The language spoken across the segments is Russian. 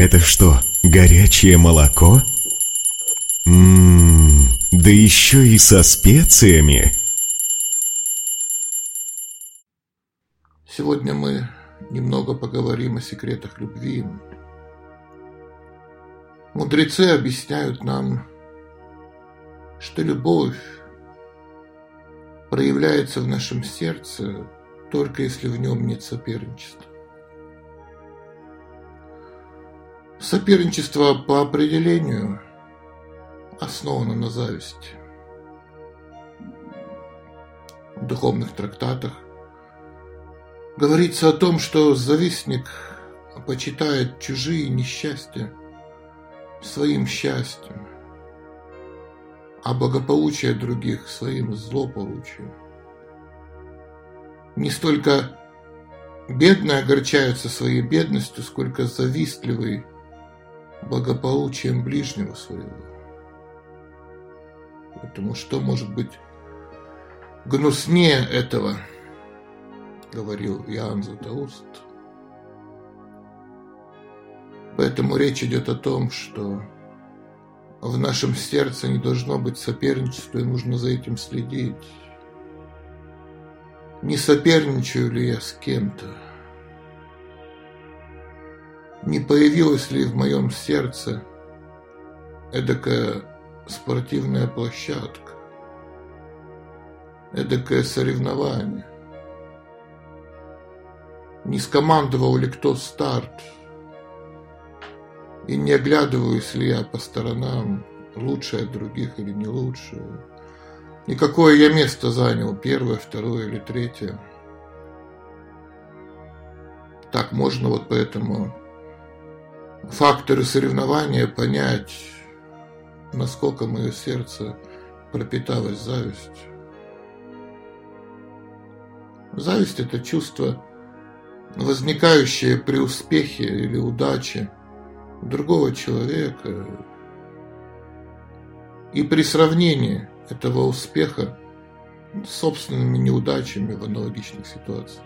Это что, горячее молоко? Ммм, да еще и со специями. Сегодня мы немного поговорим о секретах любви. Мудрецы объясняют нам, что любовь проявляется в нашем сердце только если в нем нет соперничества. Соперничество по определению основано на зависти. В духовных трактатах говорится о том, что завистник почитает чужие несчастья своим счастьем, а благополучие других своим злополучием. Не столько бедный огорчается своей бедностью, сколько завистливый благополучием ближнего своего. Поэтому что может быть гнуснее этого, говорил Иоанн Златоуст. Поэтому речь идет о том, что в нашем сердце не должно быть соперничества, и нужно за этим следить. Не соперничаю ли я с кем-то? Не появилась ли в моем сердце эдакая спортивная площадка, эдакое соревнование? Не скомандовал ли кто старт? И не оглядываюсь ли я по сторонам, лучше от других или не лучше? И какое я место занял, первое, второе или третье? Так можно вот поэтому факторы соревнования понять, насколько мое сердце пропиталось завистью. Зависть – это чувство, возникающее при успехе или удаче другого человека и при сравнении этого успеха с собственными неудачами в аналогичных ситуациях.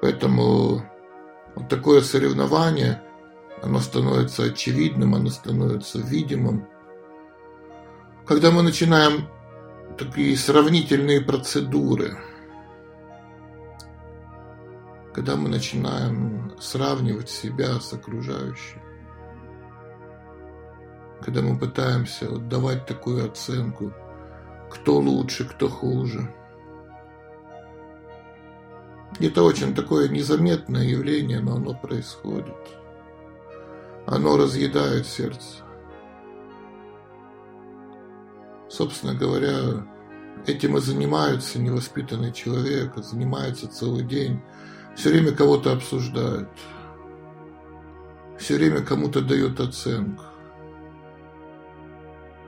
Поэтому вот такое соревнование, оно становится очевидным, оно становится видимым. Когда мы начинаем такие сравнительные процедуры, когда мы начинаем сравнивать себя с окружающим, когда мы пытаемся вот давать такую оценку, кто лучше, кто хуже – это очень такое незаметное явление, но оно происходит. Оно разъедает сердце. Собственно говоря, этим и занимается невоспитанный человек, занимается целый день, все время кого-то обсуждает, все время кому-то дает оценку,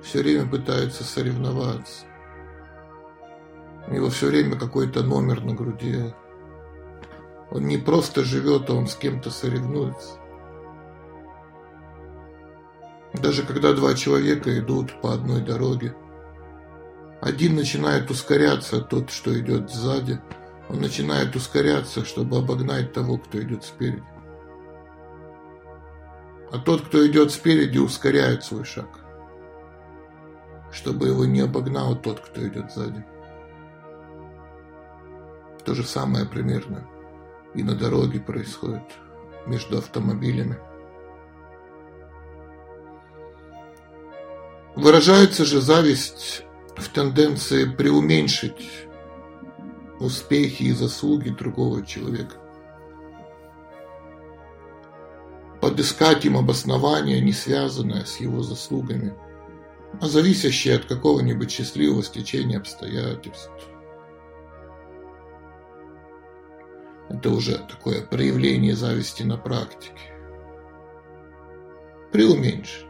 все время пытается соревноваться. У него все время какой-то номер на груди, он не просто живет, а он с кем-то соревнуется. Даже когда два человека идут по одной дороге, один начинает ускоряться, тот, что идет сзади, он начинает ускоряться, чтобы обогнать того, кто идет спереди. А тот, кто идет спереди, ускоряет свой шаг, чтобы его не обогнал тот, кто идет сзади. То же самое примерно и на дороге происходит между автомобилями. Выражается же зависть в тенденции преуменьшить успехи и заслуги другого человека. Подыскать им обоснование, не связанное с его заслугами, а зависящее от какого-нибудь счастливого стечения обстоятельств – Это уже такое проявление зависти на практике. Преуменьшить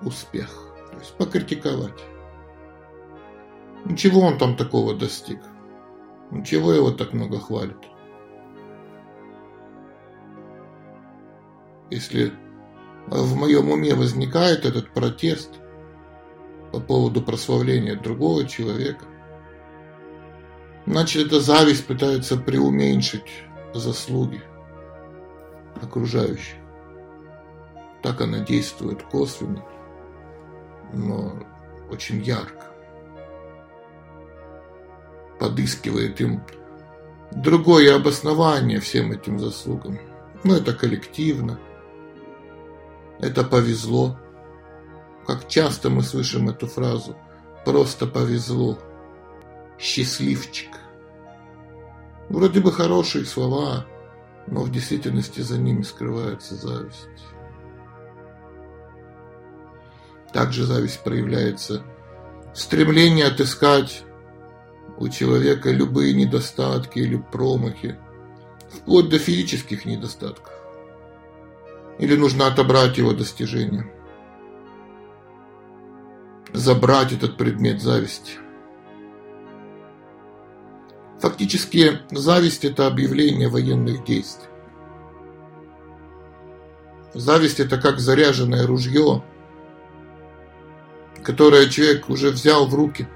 успех, то есть покритиковать. Ничего он там такого достиг. Ничего его так много хвалят. Если в моем уме возникает этот протест по поводу прославления другого человека, значит, эта зависть пытается преуменьшить заслуги. окружающих. Так она действует косвенно, но очень ярко. Подыскивает им другое обоснование всем этим заслугам. Но это коллективно, это повезло. Как часто мы слышим эту фразу «просто повезло», «счастливчик». Вроде бы хорошие слова, но в действительности за ними скрывается зависть. Также зависть проявляется в стремлении отыскать у человека любые недостатки или промахи, вплоть до физических недостатков. Или нужно отобрать его достижения, забрать этот предмет зависти. Фактически зависть – это объявление военных действий. Зависть – это как заряженное ружье, которое человек уже взял в руки.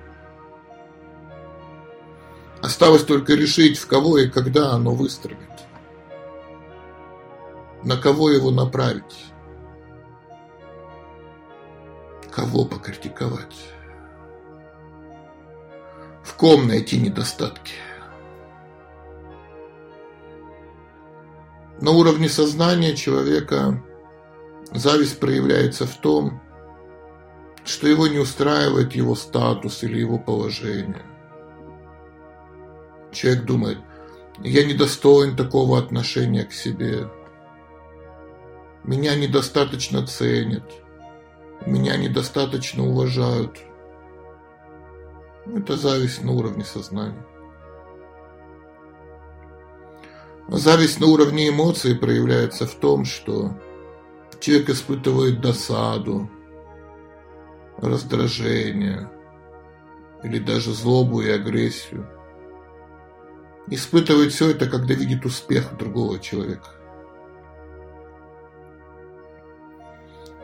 Осталось только решить, в кого и когда оно выстрелит. На кого его направить. Кого покритиковать. В ком найти недостатки. На уровне сознания человека зависть проявляется в том, что его не устраивает его статус или его положение. Человек думает, я недостоин такого отношения к себе. Меня недостаточно ценят. Меня недостаточно уважают. Это зависть на уровне сознания. Зависть на уровне эмоций проявляется в том, что человек испытывает досаду, раздражение или даже злобу и агрессию. Испытывает все это, когда видит успех другого человека.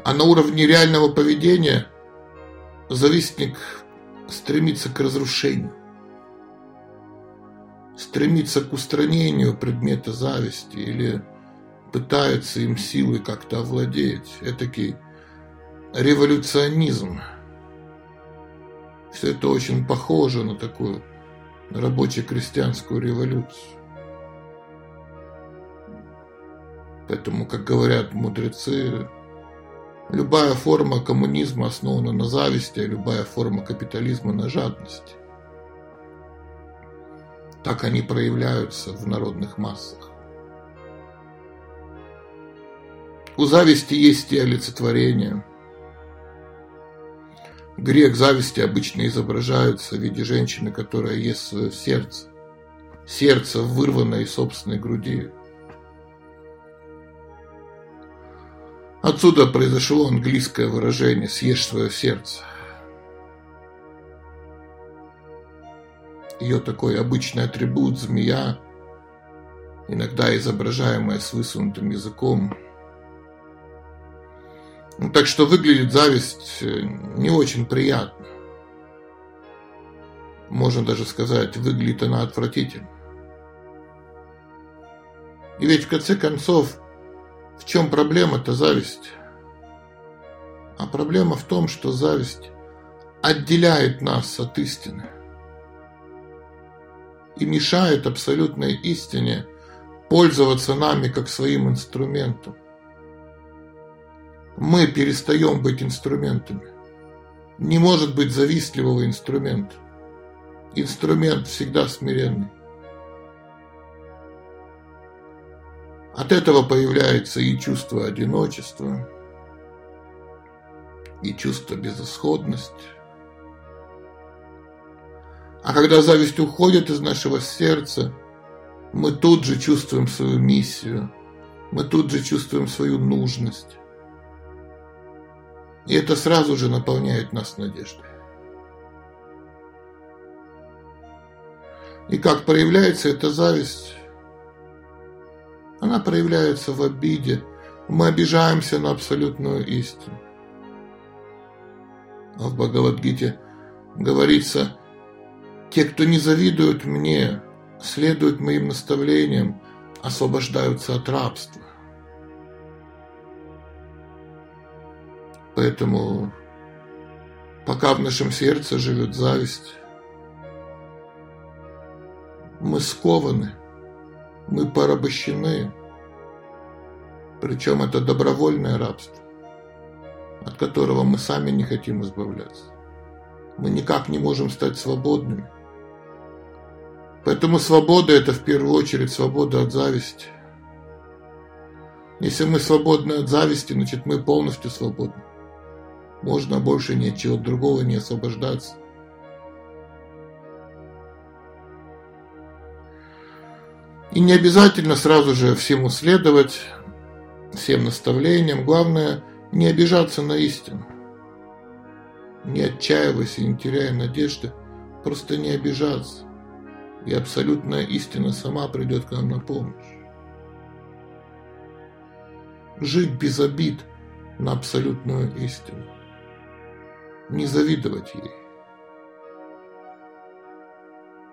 А на уровне реального поведения завистник стремится к разрушению стремится к устранению предмета зависти или пытается им силой как-то овладеть. Этакий революционизм. Все это очень похоже на такую рабоче-крестьянскую революцию. Поэтому, как говорят мудрецы, любая форма коммунизма основана на зависти, а любая форма капитализма на жадности. Так они проявляются в народных массах. У зависти есть и олицетворение. Грех зависти обычно изображается в виде женщины, которая ест свое сердце. Сердце, вырванное из собственной груди. Отсюда произошло английское выражение «съешь свое сердце». Ее такой обычный атрибут змея, иногда изображаемая с высунутым языком. Ну, так что выглядит зависть э, не очень приятно. Можно даже сказать, выглядит она отвратительно. И ведь в конце концов, в чем проблема-то зависть? А проблема в том, что зависть отделяет нас от истины и мешает абсолютной истине пользоваться нами как своим инструментом. Мы перестаем быть инструментами. Не может быть завистливого инструмента. Инструмент всегда смиренный. От этого появляется и чувство одиночества, и чувство безысходности, а когда зависть уходит из нашего сердца, мы тут же чувствуем свою миссию, мы тут же чувствуем свою нужность. И это сразу же наполняет нас надеждой. И как проявляется эта зависть? Она проявляется в обиде. Мы обижаемся на абсолютную истину. А в Бхагавадгите говорится – те, кто не завидуют мне, следуют моим наставлениям, освобождаются от рабства. Поэтому, пока в нашем сердце живет зависть, мы скованы, мы порабощены, причем это добровольное рабство, от которого мы сами не хотим избавляться. Мы никак не можем стать свободными. Поэтому свобода – это в первую очередь свобода от зависти. Если мы свободны от зависти, значит мы полностью свободны. Можно больше ни от другого не освобождаться. И не обязательно сразу же всему следовать, всем наставлениям. Главное не обижаться на истину. Не отчаивайся не теряя надежды. Просто не обижаться. И абсолютная истина сама придет к нам на помощь. Жить без обид на абсолютную истину. Не завидовать ей.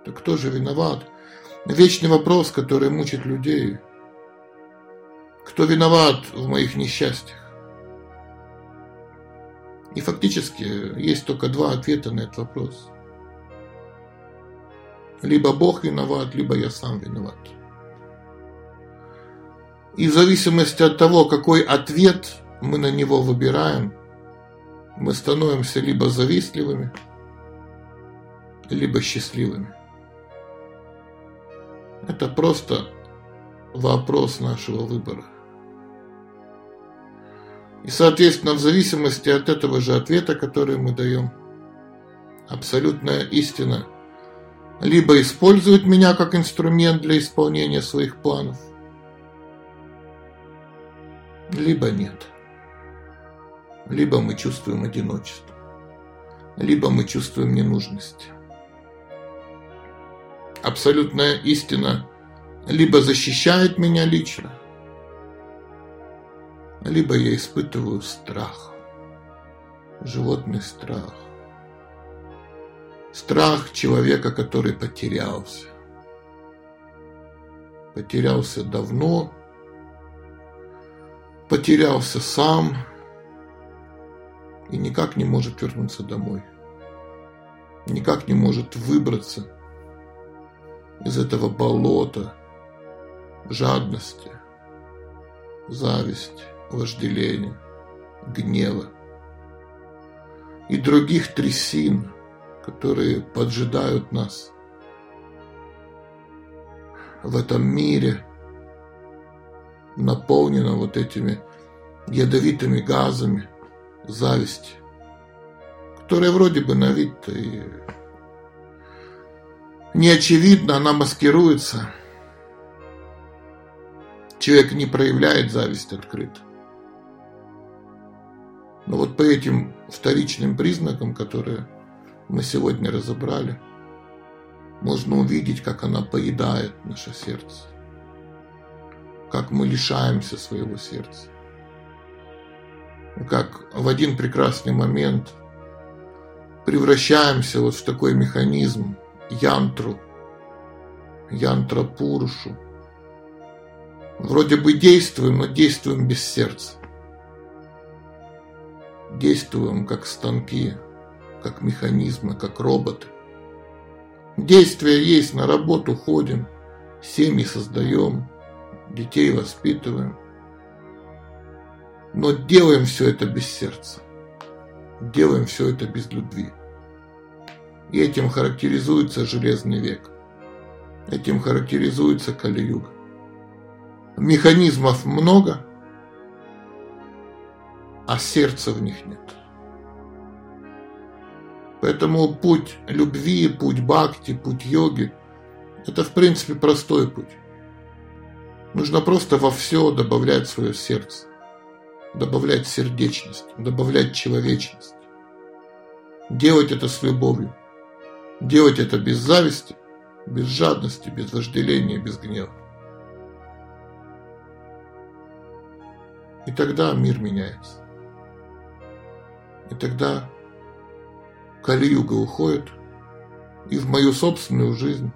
Так кто же виноват? Вечный вопрос, который мучит людей. Кто виноват в моих несчастьях? И фактически есть только два ответа на этот вопрос. Либо Бог виноват, либо я сам виноват. И в зависимости от того, какой ответ мы на него выбираем, мы становимся либо завистливыми, либо счастливыми. Это просто вопрос нашего выбора. И, соответственно, в зависимости от этого же ответа, который мы даем, абсолютная истина либо использует меня как инструмент для исполнения своих планов, либо нет. Либо мы чувствуем одиночество, либо мы чувствуем ненужность абсолютная истина либо защищает меня лично, либо я испытываю страх, животный страх. Страх человека, который потерялся. Потерялся давно, потерялся сам и никак не может вернуться домой. Никак не может выбраться – из этого болота жадности, зависти, вожделения, гнева и других трясин, которые поджидают нас в этом мире, наполненном вот этими ядовитыми газами зависти, которые вроде бы на вид-то и не очевидно, она маскируется. Человек не проявляет зависть открыто. Но вот по этим вторичным признакам, которые мы сегодня разобрали, можно увидеть, как она поедает наше сердце, как мы лишаемся своего сердца, как в один прекрасный момент превращаемся вот в такой механизм, янтру, янтра Пурушу. Вроде бы действуем, но действуем без сердца. Действуем как станки, как механизмы, как роботы. Действия есть, на работу ходим, семьи создаем, детей воспитываем. Но делаем все это без сердца. Делаем все это без любви. И этим характеризуется Железный век. Этим характеризуется Кали-юга. Механизмов много, а сердца в них нет. Поэтому путь любви, путь бхакти, путь йоги – это, в принципе, простой путь. Нужно просто во все добавлять свое сердце, добавлять сердечность, добавлять человечность. Делать это с любовью. Делать это без зависти, без жадности, без вожделения, без гнева. И тогда мир меняется. И тогда Кали-юга уходит, и в мою собственную жизнь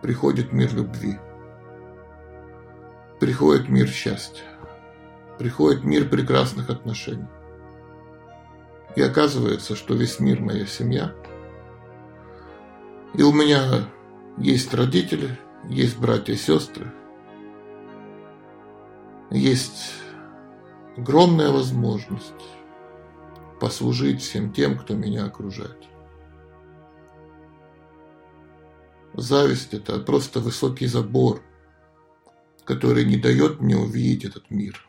приходит мир любви. Приходит мир счастья. Приходит мир прекрасных отношений. И оказывается, что весь мир моя семья. И у меня есть родители, есть братья и сестры, есть огромная возможность послужить всем тем, кто меня окружает. Зависть – это просто высокий забор, который не дает мне увидеть этот мир –